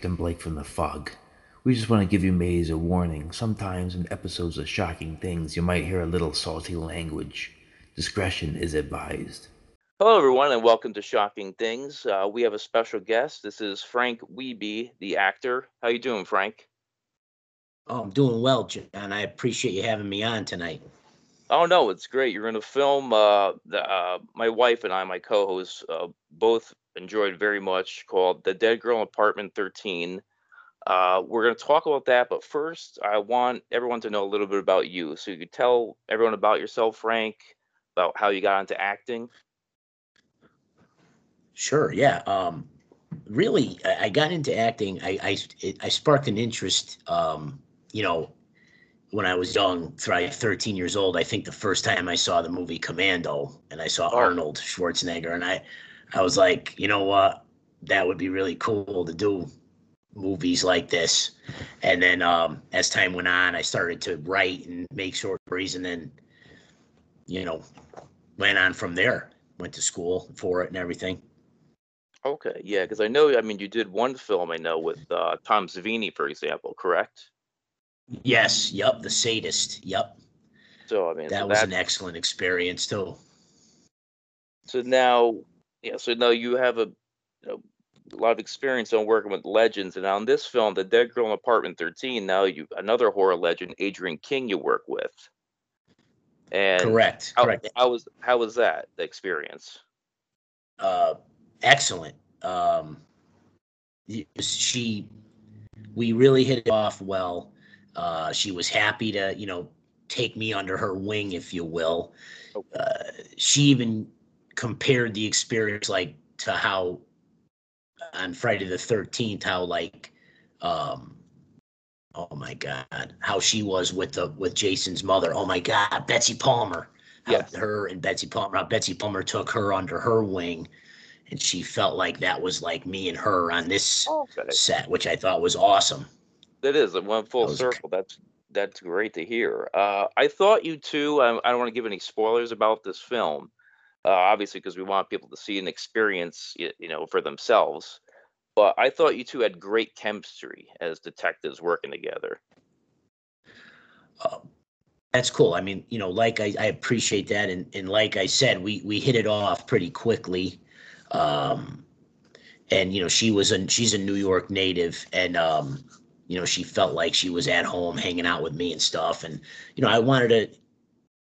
Doug from the Fog. We just want to give you maize a warning. Sometimes in episodes of shocking things, you might hear a little salty language. Discretion is advised. Hello, everyone, and welcome to Shocking Things. Uh, we have a special guest. This is Frank Wiebe, the actor. How you doing, Frank? Oh, I'm doing well, John. I appreciate you having me on tonight. Oh no, it's great. You're in a film. Uh, the, uh, my wife and I, my co-host, uh, both enjoyed very much called "The Dead Girl Apartment 13." Uh, we're going to talk about that, but first, I want everyone to know a little bit about you. So you could tell everyone about yourself, Frank, about how you got into acting. Sure. Yeah. Um, really, I, I got into acting. I I, it, I sparked an interest. Um, you know, when I was young, th- 13 years old, I think the first time I saw the movie Commando and I saw Oh. Arnold Schwarzenegger, and I, I was like, you know what, that would be really cool to do movies like this. And then um, as time went on, I started to write and make short stories, and then, you know, went on from there. Went to school for it and everything. Okay, yeah, because I know. I mean, you did one film I know with uh, Tom Savini, for example, correct? Yes. Yep. The sadist. Yep. So I mean, so That was an excellent experience too. So now, yeah. So now you have a, you know, a lot of experience on working with legends, and on this film, The Dead Girl in Apartment 13. Now you another horror legend, Adrienne King, you work with. And Correct. How, Correct. how was how was that the experience? uh, excellent. Um, she, we really hit it off well. Uh, she was happy to, you know, take me under her wing, if you will. Uh, she even compared the experience like to how on Friday the Thirteenth, how like, um, oh my God, how she was with the with Jason's mother. Oh my God, Betsy Palmer. Yes. her and Betsy Palmer, how Betsy Palmer took her under her wing, and she felt like that was like me and her on this Okay, set, which I thought was awesome. That is it went full That was a c- circle. That's that's great to hear. Uh, I thought you two. I, I don't want to give any spoilers about this film, uh, obviously, because we want people to see and experience, you know, for themselves. But I thought you two had great chemistry as detectives working together. Uh, that's cool. I mean, you know, like I, I appreciate that, and and like I said, we we hit it off pretty quickly. Um, and you know, she was a she's a New York native, and um, you know, she felt like she was at home hanging out with me and stuff. And you know, I wanted to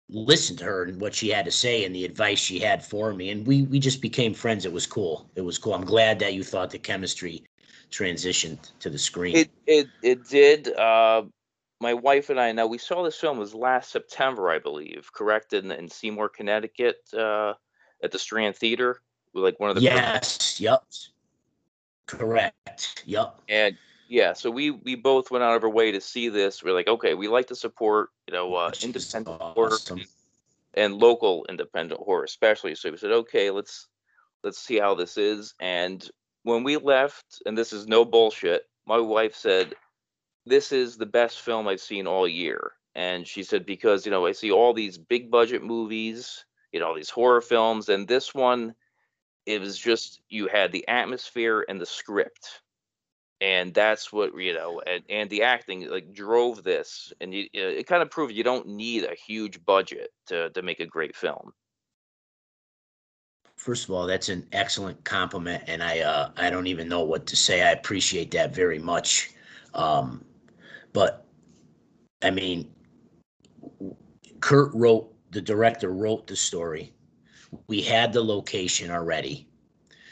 listen to her and what she had to say and the advice she had for me, and we we just became friends. It was cool. It was cool. I'm glad that you thought the chemistry transitioned to the screen. It it it did. Uh, my wife and I now we saw this film was last September, I believe, correct? In in Seymour, Connecticut, uh, at the Strand Theater, like one of the yes. Yep. Correct. Yep. And yeah, so we we both went out of our way to see this. We're like, okay, we like to support you know uh, independent horror and local independent horror, especially. So we said, okay, let's let's see how this is. And when we left, and this is no bullshit, my wife said, "This is the best film I've seen all year." And she said because you know I see all these big budget movies, you know, all these horror films, and this one, it was just you had the atmosphere and the script and that's what you know and, and the acting like drove this and you, it kind of proved you don't need a huge budget to to make a great film First of all, that's an excellent compliment, and I uh, I don't even know what to say. I appreciate that very much. Um, but I mean, Kurt wrote the director wrote the story. We had the location already,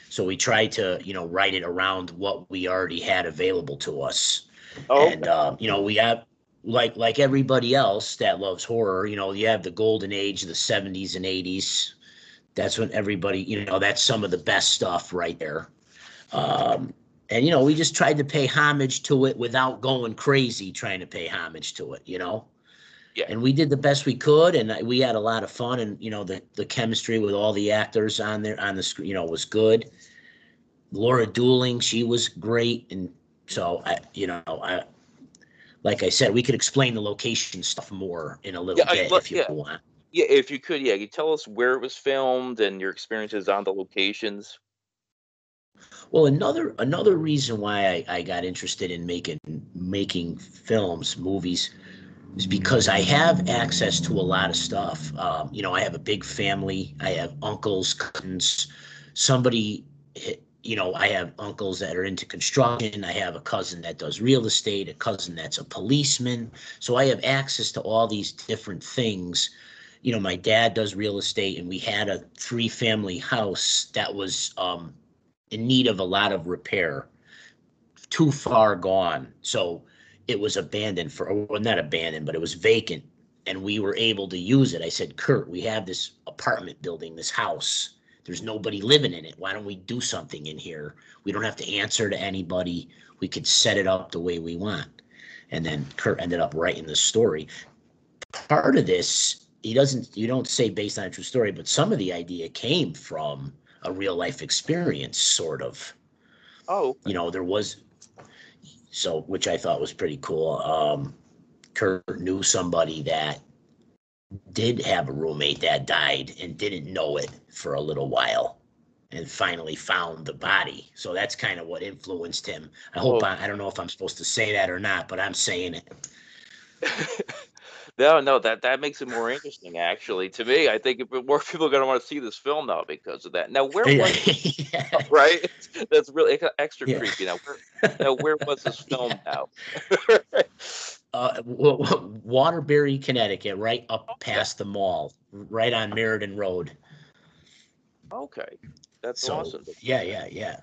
so we tried to you know write it around what we already had available to us. And um, you know, we have like like everybody else that loves horror, you know, you have the golden age, the 70s and 80s. That's when everybody, you know, that's some of the best stuff right there. Um, and you know, we just tried to pay homage to it without going crazy trying to pay homage to it, you know. Yeah. And we did the best we could, and we had a lot of fun. And you know, the the chemistry with all the actors on there on the screen, you know, was good. Laura Dooling, she was great, and so I, you know, I, like I said, we could explain the location stuff more in a little Yeah, bit if you yeah. want. yeah if you could yeah you tell us where it was filmed and your experiences on the locations Well, another another reason why I, I got interested in making making films, movies, is because I have access to a lot of stuff. Um, you know, I have a big family. I have uncles, cousins. Somebody, you know, I have uncles that are into construction. I have a cousin that does real estate. A cousin that's a policeman. So I have access to all these different things. You know, my dad does real estate, and we had a three family house that was um, in need of a lot of repair, too far gone. So it was abandoned for, well, not abandoned, but it was vacant. And we were able to use it. I said, Kurt, we have this apartment building, this house. There's nobody living in it. Why don't we do something in here? We don't have to answer to anybody. We could set it up the way we want. And then Kurt ended up writing the story. Part of this, he doesn't, you don't say based on a true story, but some of the idea came from a real life experience, sort of. Oh, You know, there was, so, which I thought was pretty cool. Um, Kurt knew somebody that did have a roommate that died and didn't know it for a little while and finally found the body. So that's kind of what influenced him. I hope Oh. I, I don't know if I'm supposed to say that or not, but I'm saying it. no, no, that that makes it more interesting. Actually, to me, I think if more people are going to want to see this film now because of that. Now, where was Yeah. right? That's really extra Yeah. creepy. Now, where, now, where was this film now? uh, Waterbury, Connecticut, right up past the mall, right on Meriden Road. okay, that's So awesome. yeah, yeah, yeah.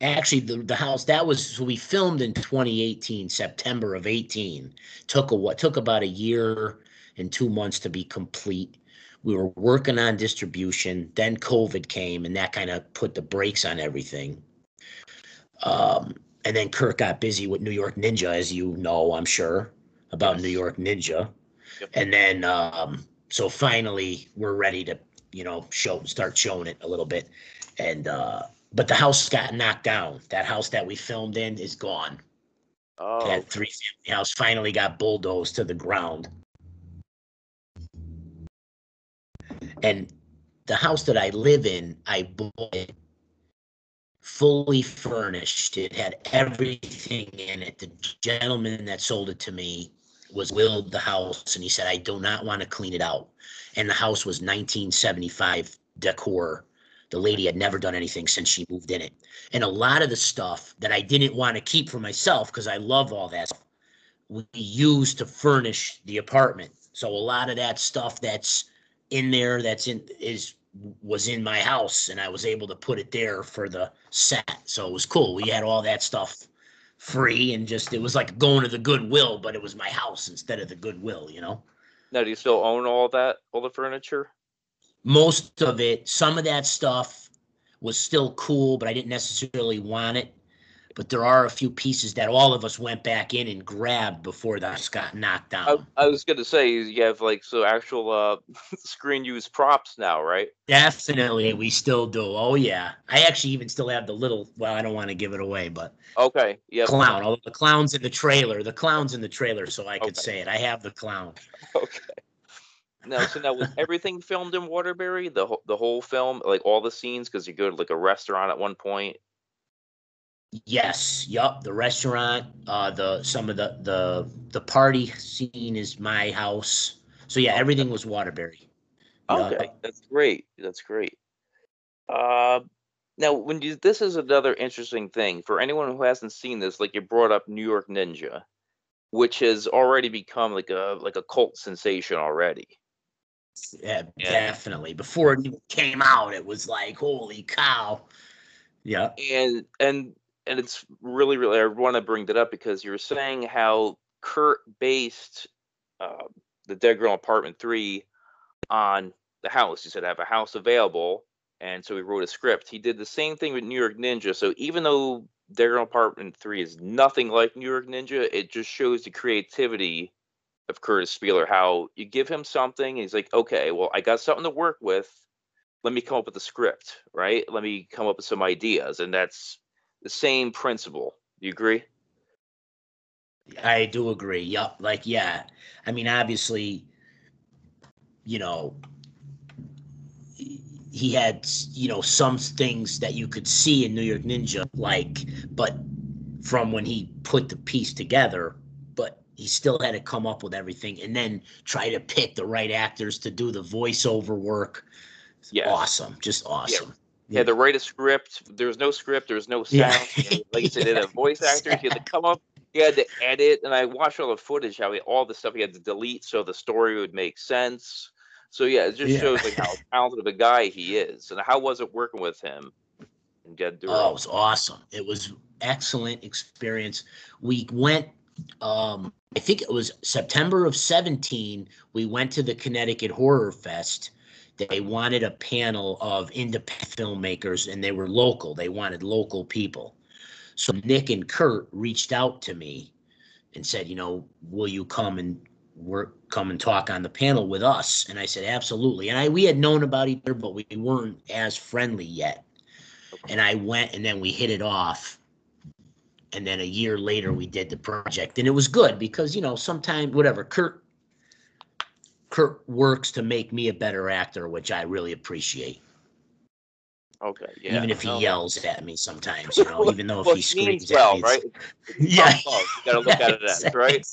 Actually, the the house that was so we filmed in 2018, September of 18. Took a what took about a year and two months to be complete. We were working on distribution. Then COVID came, and that kind of put the brakes on everything. Um, and then Kirk got busy with New York Ninja, as you know, I'm sure about Yes. New York Ninja. Yep. And then, um, so finally, we're ready to, you know, show start showing it a little bit. And uh, but the house got knocked down. That house that we filmed in is gone. Oh, That three family house finally got bulldozed to the ground. And the house that I live in, I bought it fully furnished. It had everything in it. The gentleman that sold it to me was willed the house and he said, I do not want to clean it out. And the house was 1975 decor. The lady had never done anything since she moved in it. And a lot of the stuff that I didn't want to keep for myself because I love all that stuff, we used to furnish the apartment. So a lot of that stuff that's in there that's in is was in my house and I was able to put it there for the set. So it was cool. We had all that stuff free and just it was like going to the Goodwill, but it was my house instead of the Goodwill, you know. now do you still own all that, all the furniture? Most of it, some of that stuff was still cool, but I didn't necessarily want it. But there are a few pieces that all of us went back in and grabbed before house got knocked I, down. I was gonna say you have like so actual uh screen use props now, right? Definitely, we still do. Oh yeah, I actually even still have the little. Well, I don't want to give it away, but Okay, yeah. clown. Although the clown's in the trailer, the clown's in the trailer, so I could Okay. say it. I have the clown. Okay. Now, so now was everything filmed in Waterbury? The whole the whole film, like all the scenes, because you go to like a restaurant at one point. Yes, yup. The restaurant, uh, the some of the the the party scene is my house. So yeah, everything was Waterbury. Okay, that's great. That's great. Uh, now, when you this is another interesting thing for anyone who hasn't seen this, like you brought up New York Ninja, which has already become like a like a cult sensation already. Yeah, Yeah. definitely. Before it even came out, it was like, holy cow. Yeah. and and and it's really really I want to bring that up because you were saying how Kurt based uh, the Dead Girl Apartment Three on the house. He said I have a house available, and so he wrote a script. He did the same thing with New York Ninja. So even though Dead Girl Apartment Three is nothing like New York Ninja, it just shows the creativity of Kurtis Spieler. How you give him something, he's like, okay, well I got something to work with let me come up with a script, right? Let me come up with some ideas. And that's the same principle. Do you agree? I do agree. Yup. Like, yeah. I mean, obviously, you know, he had you know some things that you could see in New York Ninja, like but from when he put the piece together, he still had to come up with everything and then try to pick the right actors to do the voiceover work. Yes. Awesome, just awesome. He had to write a script. There was no script. There was no sound. Know, like you said, they had a voice actor. He had to come up. He had to edit, and I watched all the footage. How he, all the stuff he had to delete so the story would make sense. So yeah, it just Yeah. shows like how talented of a guy he is, and how was it working with him? And get Oh, it was awesome. It was excellent experience. We went um I think it was September of 17, we went to the Connecticut Horror Fest. They wanted a panel of independent filmmakers and they were local. They wanted local people. So Nick and Kurt reached out to me and said, you know, will you come and work come and talk on the panel with us? And I said, absolutely. And I we had known about each other, but we weren't as friendly yet and I went and then we hit it off. And then a year later we did the project and it was good because you know sometimes whatever Kurt Kurt works to make me a better actor, which I really appreciate. Okay, yeah. even if he no. yells at me sometimes, you know, even though if well, he he screams well, at me. right? Yeah. You gotta look at it as right.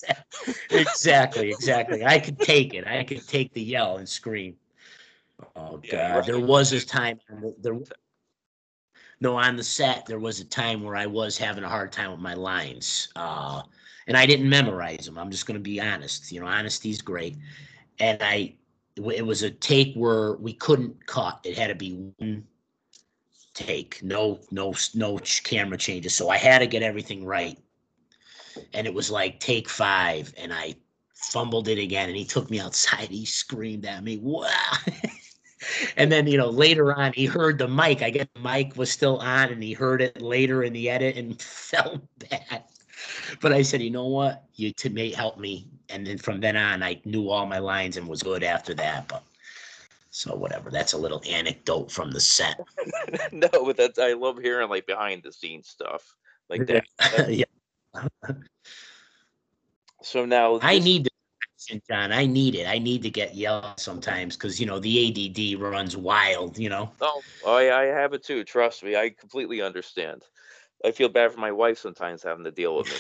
Exactly, exactly. I could take it. I could take the yell and scream. Oh Yeah, God, right. there was this time there. No, on the set there was a time where I was having a hard time with my lines, uh, and I didn't memorize them. I'm just going to be honest. You know, honesty's great, and I. It was a take where we couldn't cut. It had to be one take, no, no, no camera changes. So I had to get everything right. And it was like take five, and I fumbled it again. And he took me outside. He screamed at me, "Wow!" and then you know later on, he heard the mic. I guess the mic was still on, and he heard it later in the edit and felt bad. But I said, you know what? You to may help me. And then from then on, I knew all my lines and was good after that. But so whatever. That's a little anecdote from the set. no, but that's I love hearing like behind the scenes stuff like that. That- yeah. So now I need to, John. I need it. I need to get yelled sometimes because you know the ADD runs wild. You know. Oh, I I have it too. Trust me, I completely understand. I feel bad for my wife sometimes having to deal with me.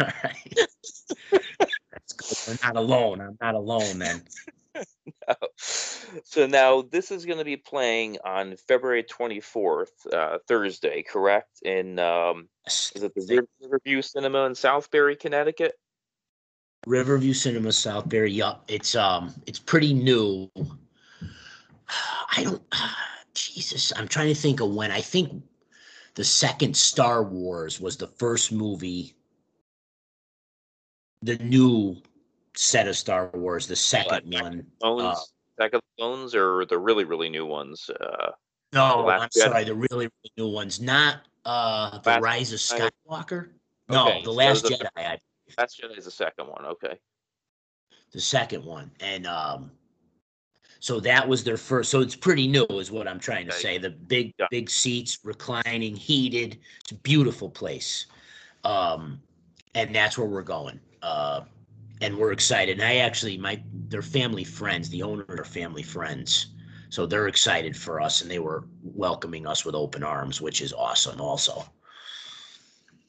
All right. That's good. We're not alone. I'm not alone then. so now this is going to be playing on February 24th, uh, Thursday, correct? In um, is it the Riv- Riverview Cinema in Southbury, Connecticut? Riverview Cinema Southbury. Yup. It's um it's pretty new. I don't Jesus, I'm trying to think of when. I think the second Star Wars was the first movie. The new set of Star Wars, the second one. Clones, Uh, Attack of the Clones, or the really really new ones? Uh, No, I'm sorry, the really, really new ones, not uh the Rise of Skywalker. No, Okay, the Last are Jedi, I, Is the second one. Okay. the second one, and um, so that was their first. So it's pretty new, is what I'm trying to Okay. say. The big, Yeah. big seats, reclining, heated. It's a beautiful place, um, and that's where we're going. Uh, and we're excited. And I actually, my they're family friends. The owners are family friends. So they're excited for us, and they were welcoming us with open arms, which is awesome. Also,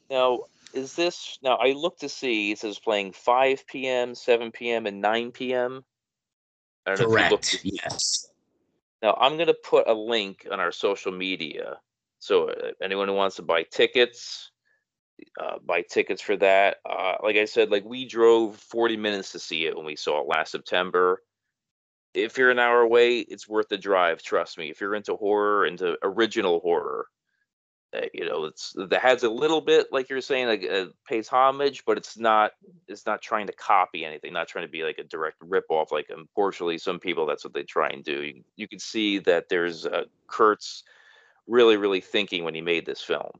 Now, is this now? I look to see it says playing 5 p.m., 7 p.m., and 9 p.m. I don't know if you looked correct. Yes. Now, I'm going to put a link on our social media. So, uh, anyone who wants to buy tickets, uh, buy tickets for that. Uh, like I said, like we drove 40 minutes to see it when we saw it last September. If you're an hour away, it's worth the drive. Trust me. If you're into horror, into original horror, uh, you know, it's that has a little bit, like you're saying, like uh, pays homage, but it's not. It's not trying to copy anything. Not trying to be like a direct rip off Like unfortunately, some people that's what they try and do. You, you can see that there's uh, Kurt's really, really thinking when he made this film.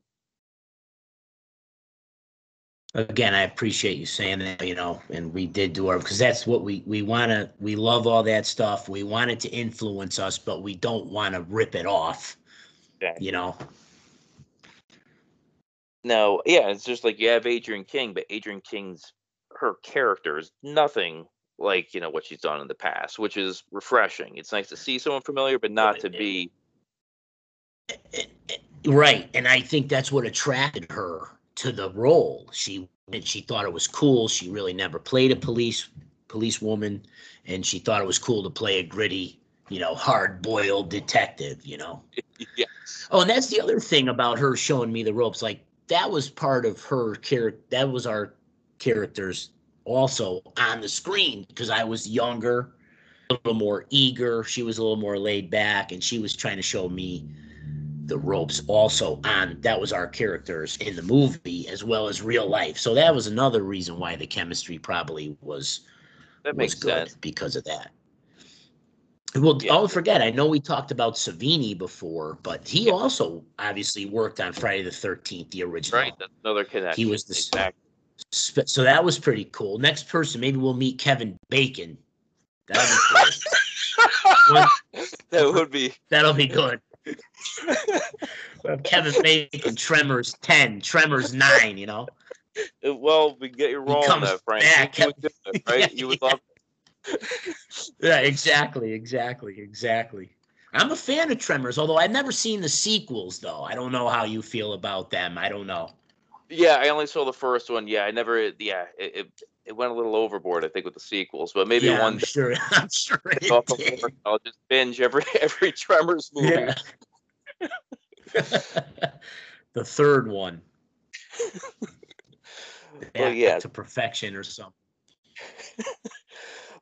Again, I appreciate you saying that, you know, and we did do our because that's what we we want to. We love all that stuff. We want it to influence us, but we don't want to rip it off. Yeah. You know. No, yeah, it's just like you have Adrienne King, but Adrienne King's her character is nothing like you know what she's done in the past, which is refreshing. It's nice to see someone familiar, but not to be right. And I think that's what attracted her to the role. She and she thought it was cool. She really never played a police policewoman, and she thought it was cool to play a gritty, you know, hard boiled detective. You know. yes. Oh, and that's the other thing about her showing me the ropes. Like that was part of her character. That was our characters also on the screen because I was younger, a little more eager. She was a little more laid back, and she was trying to show me the ropes also on that was our characters in the movie as well as real life. So that was another reason why the chemistry probably was That was makes good sense. because of that. Well, Yeah. don't forget, I know we talked about Savini before, but he also obviously worked on Friday the Thirteenth, the original. Right, that's another connection. He was the exactly. Sp- So that was pretty cool. Next person, maybe we'll meet Kevin Bacon. That'll be cool. That would be That'll be good. Kevin Bacon, Tremors 10, Tremors 9, you know? well. We get you wrong, there, Frank. back. You would it, right? You would love. Yeah, exactly, exactly, exactly. I'm a fan of Tremors, although I've never seen the sequels, though. I don't know how you feel about them. I don't know. Yeah, I only saw the first one. Yeah, I never. Yeah, it it, it went a little overboard, I think, with the sequels. But maybe yeah, one I'm sure. I'm sure. I'll just binge every every Tremors movie. Yeah. the third one. Well, yeah. to perfection or something.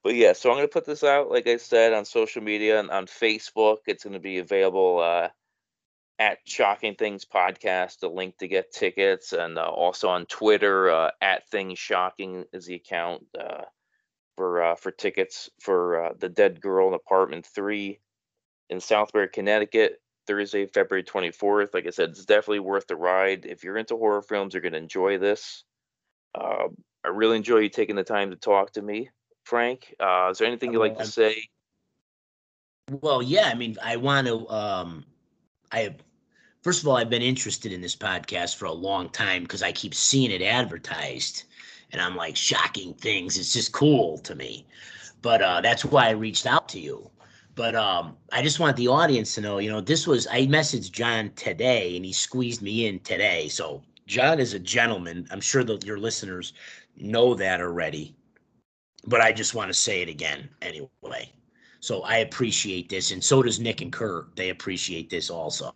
But yeah, so I'm gonna put this out, like I said, on social media and on Facebook. It's gonna be available uh, at Shocking Things Podcast, the link to get tickets, and uh, also on Twitter uh, at Things Shocking is the account uh, for uh, for tickets for uh, the Dead Girl in Apartment Three in Southbury, Connecticut, Thursday, February 24th. Like I said, it's definitely worth the ride. If you're into horror films, you're gonna enjoy this. Uh, I really enjoy you taking the time to talk to me. Frank, uh, is there anything you'd like to say? Well, yeah, I mean, I want to um I first of all, I've been interested in this podcast for a long time because I keep seeing it advertised and I'm like shocking things. It's just cool to me. But uh that's why I reached out to you. But um I just want the audience to know, you know, this was I messaged John today and he squeezed me in today. So John is a gentleman. I'm sure that your listeners know that already. But I just want to say it again anyway. So I appreciate this, and so does Nick and Kurt. They appreciate this also.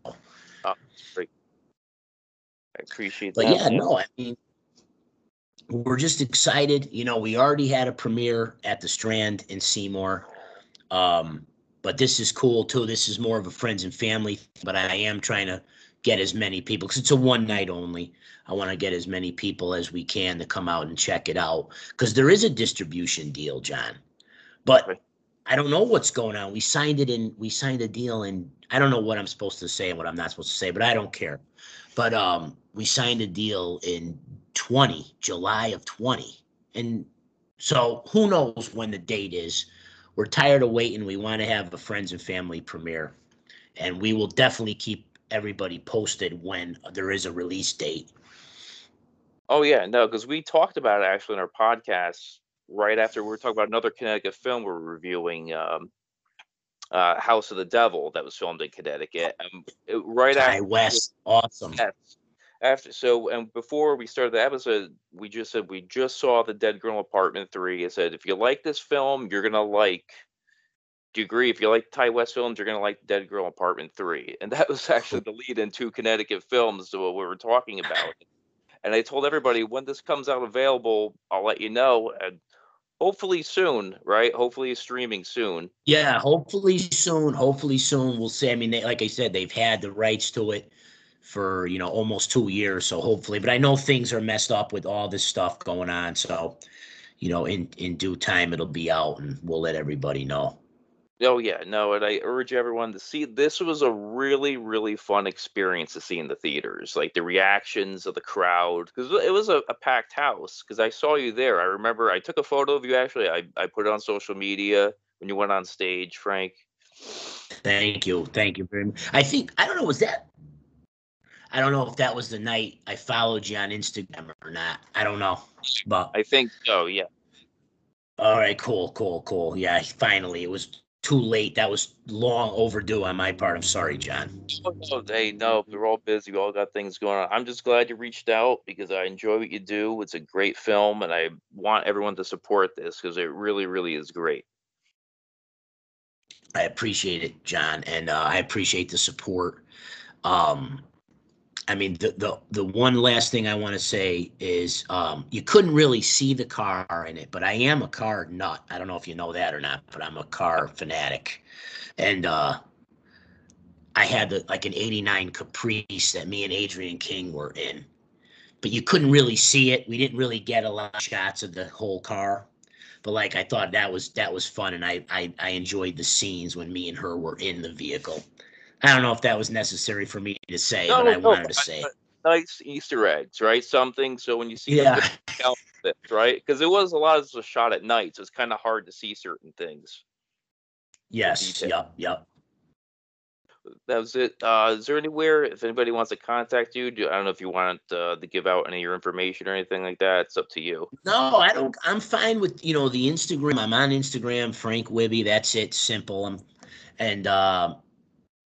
I appreciate But that. yeah, no, I mean, we're just excited. You know, we already had a premiere at the Strand in Seymour. Um, but this is cool too. This is more of a friends and family, but I am trying to get as many people because it's a one night only. I want to get as many people as we can to come out and check it out because there is a distribution deal, John. But I don't know what's going on. We signed it in. We signed a deal, and I don't know what I'm supposed to say and what I'm not supposed to say, but I don't care. But um, we signed a deal in 20 July of 20, and so who knows when the date is. We're tired of waiting. We want to have a friends and family premiere, and we will definitely keep everybody posted when there is a release date. Oh yeah, no, because we talked about it actually in our podcast right after we were talking about another Connecticut film we we're reviewing, um, uh, House of the Devil, that was filmed in Connecticut. Um, it- right Ty after West, awesome. After so and before we started the episode, we just said we just saw the Dead Girl Apartment Three. I said if you like this film, you're gonna like. Agree? If you like Ti West films, you're gonna like Dead Girl Apartment Three, and that was actually the lead in two Connecticut films to what we were talking about. And I told everybody when this comes out available, I'll let you know, and hopefully soon, right? Hopefully streaming soon. Yeah, hopefully soon. Hopefully soon. We'll see. I mean, they, like I said, they've had the rights to it for you know almost two years. So hopefully, but I know things are messed up with all this stuff going on. So you know, in in due time, it'll be out, and we'll let everybody know. Oh yeah, no, and I urge everyone to see. This was a really, really fun experience to see in the theaters, like the reactions of the crowd, because it was a, a packed house. Because I saw you there. I remember I took a photo of you. Actually, I I put it on social media when you went on stage, Frank. Thank you, thank you very much. I think I don't know. Was that? I don't know if that was the night I followed you on Instagram or not. I don't know, but I think. so, yeah, All right, cool, cool, cool. Yeah, finally, it was too late. That was long overdue on my part. I'm sorry, John. Oh, hey, no, we're all busy. We all got things going on. I'm just glad you reached out because I enjoy what you do. It's a great film, and I want everyone to support this because it really, really is great. I appreciate it, John, and uh, I appreciate the support. Um, I mean, the the the one last thing I want to say is um, you couldn't really see the car in it, but I am a car nut. I don't know if you know that or not, but I'm a car fanatic, and uh, I had the, like an '89 Caprice that me and Adrienne King were in, but you couldn't really see it. We didn't really get a lot of shots of the whole car, but like I thought that was that was fun, and I I, I enjoyed the scenes when me and her were in the vehicle. I don't know if that was necessary for me to say, No, but I no, wanted to say. Nice Easter eggs, right? Something so when you see Yeah. right? Because it was a lot of was shot at night, so it's kind of hard to see certain things. Yes. Yep. Yep. That was it. Uh, is there anywhere if anybody wants to contact you? Do, I don't know if you want uh, to give out any of your information or anything like that. It's up to you. No, I don't. I'm fine with you know the Instagram. I'm on Instagram, Frank Wibby. That's it. Simple. I'm, and uh,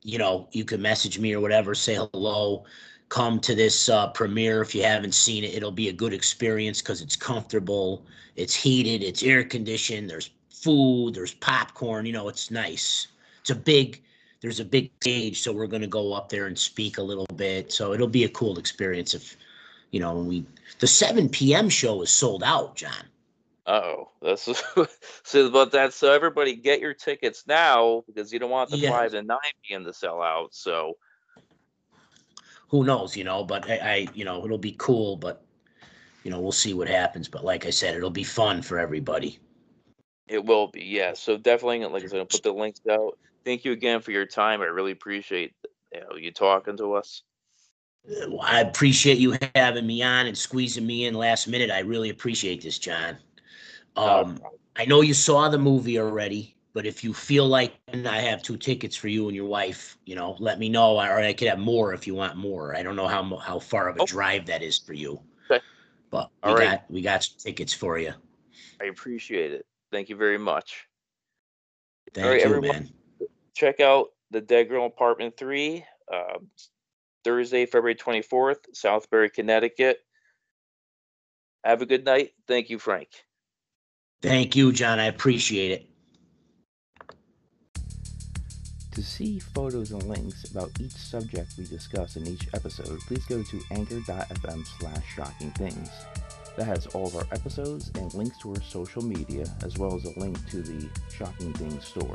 you know you can message me or whatever. Say hello. Come to this uh, premiere if you haven't seen it. It'll be a good experience because it's comfortable. It's heated. It's air conditioned. There's food. There's popcorn. You know, it's nice. It's a big. There's a big stage, so we're gonna go up there and speak a little bit. So it'll be a cool experience if, you know, we the 7 p.m. show is sold out, John. Oh, that's so about that. So everybody, get your tickets now because you don't want the Yeah. five and nine p.m. to sell out. So Who knows, you know, but I, I, you know, it'll be cool, but you know, we'll see what happens. But like I said, it'll be fun for everybody. it will be, yeah. So definitely, like I said, I'll put the links out. Thank you again for your time. I really appreciate you, know, you talking to us. I appreciate you having me on and squeezing me in last minute. I really appreciate this, John. No Um. I know you saw the movie already, but if you feel like I have two tickets for you and your wife, you know, let me know, or I could have more if you want more. I don't know how how far of a Oh. drive that is for you, Okay. but we All right. got we got some tickets for you. I appreciate it. Thank you very much. Thank right, you, everyone. man. check out the Dead Girl Apartment 3, uh, Thursday, February 24th, Southbury, Connecticut. Have a good night. Thank you, Frank. Thank you, John. I appreciate it. To see photos and links about each subject we discuss in each episode, please go to anchor.fm slash shocking things. That has all of our episodes and links to our social media, as well as a link to the Shocking Things store.